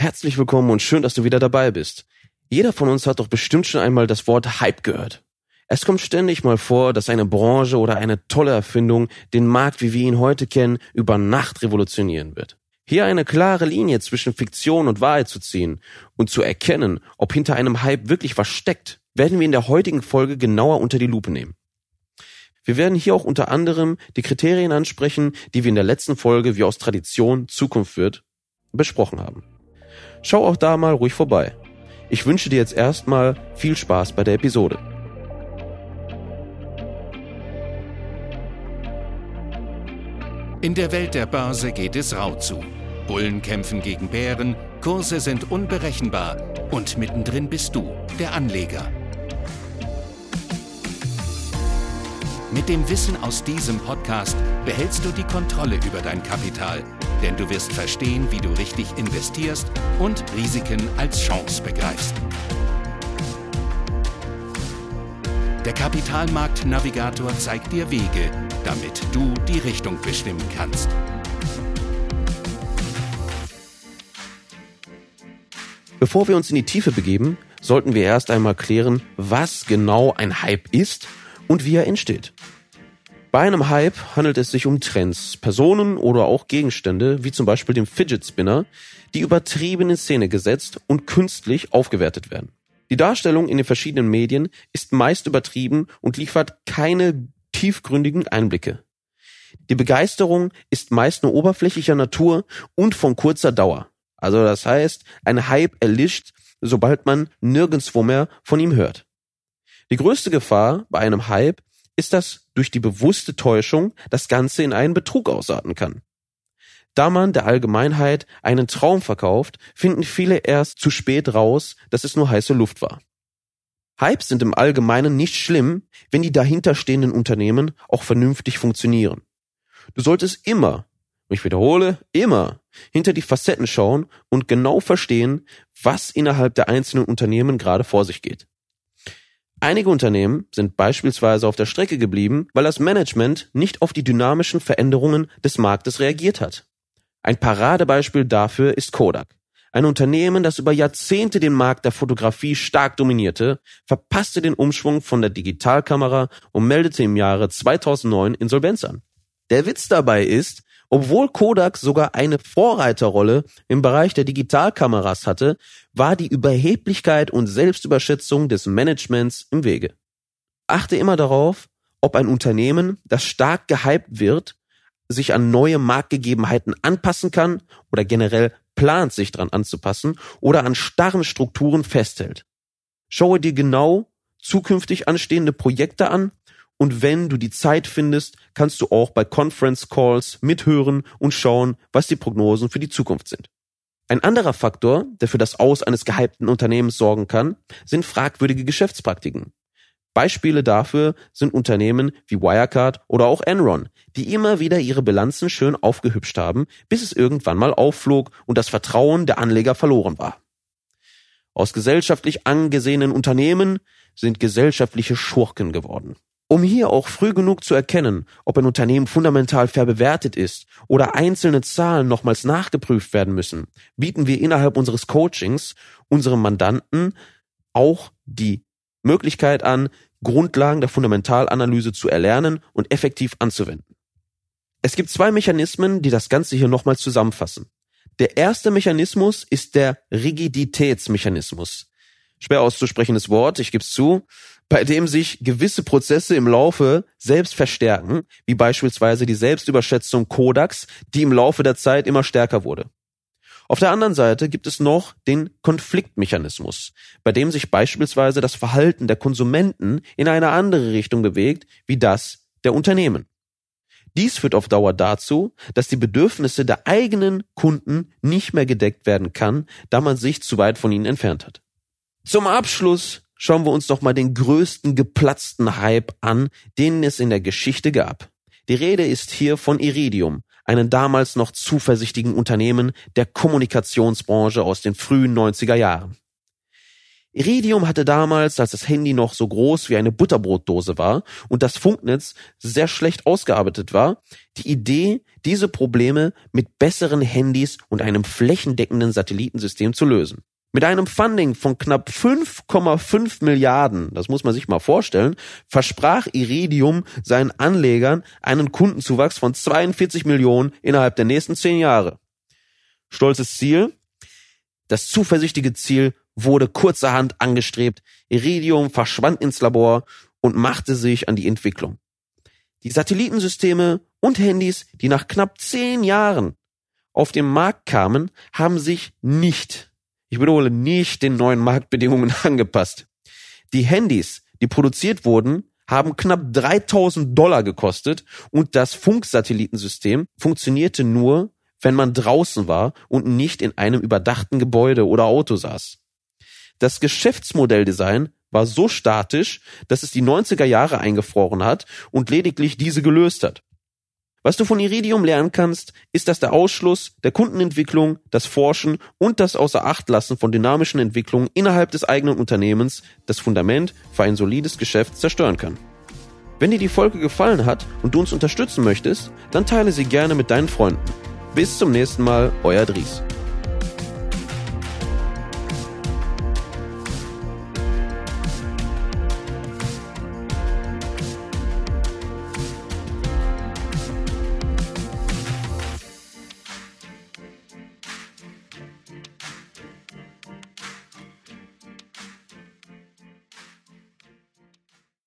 Herzlich willkommen und schön, dass du wieder dabei bist. Jeder von uns hat doch bestimmt schon einmal das Wort Hype gehört. Es kommt ständig mal vor, dass eine Branche oder eine tolle Erfindung den Markt, wie wir ihn heute kennen, über Nacht revolutionieren wird. Hier eine klare Linie zwischen Fiktion und Wahrheit zu ziehen und zu erkennen, ob hinter einem Hype wirklich was steckt, werden wir in der heutigen Folge genauer unter die Lupe nehmen. Wir werden hier auch unter anderem die Kriterien ansprechen, die wir in der letzten Folge wie aus Tradition Zukunft wird besprochen haben. Schau auch da mal ruhig vorbei. Ich wünsche dir jetzt erstmal viel Spaß bei der Episode. In der Welt der Börse geht es rau zu. Bullen kämpfen gegen Bären, Kurse sind unberechenbar und mittendrin bist du, der Anleger. Mit dem Wissen aus diesem Podcast behältst du die Kontrolle über dein Kapital, denn du wirst verstehen, wie du richtig investierst und Risiken als Chance begreifst. Der Kapitalmarkt-Navigator zeigt dir Wege, damit du die Richtung bestimmen kannst. Bevor wir uns in die Tiefe begeben, sollten wir erst einmal klären, was genau ein Hype ist und wie er entsteht. Bei einem Hype handelt es sich um Trends, Personen oder auch Gegenstände, wie zum Beispiel dem Fidget Spinner, die übertrieben in Szene gesetzt und künstlich aufgewertet werden. Die Darstellung in den verschiedenen Medien ist meist übertrieben und liefert keine tiefgründigen Einblicke. Die Begeisterung ist meist nur oberflächlicher Natur und von kurzer Dauer. Also das heißt, ein Hype erlischt, sobald man nirgendswo mehr von ihm hört. Die größte Gefahr bei einem Hype ist, dass durch die bewusste Täuschung das Ganze in einen Betrug ausarten kann. Da man der Allgemeinheit einen Traum verkauft, finden viele erst zu spät raus, dass es nur heiße Luft war. Hypes sind im Allgemeinen nicht schlimm, wenn die dahinterstehenden Unternehmen auch vernünftig funktionieren. Du solltest immer, ich wiederhole, immer hinter die Facetten schauen und genau verstehen, was innerhalb der einzelnen Unternehmen gerade vor sich geht. Einige Unternehmen sind beispielsweise auf der Strecke geblieben, weil das Management nicht auf die dynamischen Veränderungen des Marktes reagiert hat. Ein Paradebeispiel dafür ist Kodak. Ein Unternehmen, das über Jahrzehnte den Markt der Fotografie stark dominierte, verpasste den Umschwung von der Digitalkamera und meldete im Jahre 2009 Insolvenz an. Der Witz dabei ist, obwohl Kodak sogar eine Vorreiterrolle im Bereich der Digitalkameras hatte, war die Überheblichkeit und Selbstüberschätzung des Managements im Wege. Achte immer darauf, ob ein Unternehmen, das stark gehypt wird, sich an neue Marktgegebenheiten anpassen kann oder generell plant, sich dran anzupassen oder an starren Strukturen festhält. Schaue dir genau zukünftig anstehende Projekte an und wenn du die Zeit findest, kannst du auch bei Conference Calls mithören und schauen, was die Prognosen für die Zukunft sind. Ein anderer Faktor, der für das Aus eines gehypten Unternehmens sorgen kann, sind fragwürdige Geschäftspraktiken. Beispiele dafür sind Unternehmen wie Wirecard oder auch Enron, die immer wieder ihre Bilanzen schön aufgehübscht haben, bis es irgendwann mal aufflog und das Vertrauen der Anleger verloren war. Aus gesellschaftlich angesehenen Unternehmen sind gesellschaftliche Schurken geworden. Um hier auch früh genug zu erkennen, ob ein Unternehmen fundamental fair bewertet ist oder einzelne Zahlen nochmals nachgeprüft werden müssen, bieten wir innerhalb unseres Coachings unserem Mandanten auch die Möglichkeit an, Grundlagen der Fundamentalanalyse zu erlernen und effektiv anzuwenden. Es gibt zwei Mechanismen, die das Ganze hier nochmals zusammenfassen. Der erste Mechanismus ist der Rigiditätsmechanismus. Schwer auszusprechendes Wort, ich gebe es zu bei dem sich gewisse Prozesse im Laufe selbst verstärken, wie beispielsweise die Selbstüberschätzung Kodaks, die im Laufe der Zeit immer stärker wurde. Auf der anderen Seite gibt es noch den Konfliktmechanismus, bei dem sich beispielsweise das Verhalten der Konsumenten in eine andere Richtung bewegt, wie das der Unternehmen. Dies führt auf Dauer dazu, dass die Bedürfnisse der eigenen Kunden nicht mehr gedeckt werden kann, da man sich zu weit von ihnen entfernt hat. Zum Abschluss schauen wir uns doch mal den größten geplatzten Hype an, den es in der Geschichte gab. Die Rede ist hier von Iridium, einem damals noch zuversichtlichen Unternehmen der Kommunikationsbranche aus den frühen 90er Jahren. Iridium hatte damals, als das Handy noch so groß wie eine Butterbrotdose war und das Funknetz sehr schlecht ausgearbeitet war, die Idee, diese Probleme mit besseren Handys und einem flächendeckenden Satellitensystem zu lösen. Mit einem Funding von knapp 5,5 Milliarden, das muss man sich mal vorstellen, versprach Iridium seinen Anlegern einen Kundenzuwachs von 42 Millionen innerhalb der nächsten zehn Jahre. Stolzes Ziel? Das zuversichtliche Ziel wurde kurzerhand angestrebt. Iridium verschwand ins Labor und machte sich an die Entwicklung. Die Satellitensysteme und Handys, die nach knapp zehn Jahren auf den Markt kamen, haben sich nicht, ich wiederhole, nicht den neuen Marktbedingungen angepasst. Die Handys, die produziert wurden, haben knapp 3000 Dollar gekostet und das Funksatellitensystem funktionierte nur, wenn man draußen war und nicht in einem überdachten Gebäude oder Auto saß. Das Geschäftsmodelldesign war so statisch, dass es die 90er Jahre eingefroren hat und lediglich diese gelöst hat. Was du von Iridium lernen kannst, ist, dass der Ausschluss der Kundenentwicklung, das Forschen und das Außerachtlassen von dynamischen Entwicklungen innerhalb des eigenen Unternehmens das Fundament für ein solides Geschäft zerstören kann. Wenn dir die Folge gefallen hat und du uns unterstützen möchtest, dann teile sie gerne mit deinen Freunden. Bis zum nächsten Mal, euer Dries.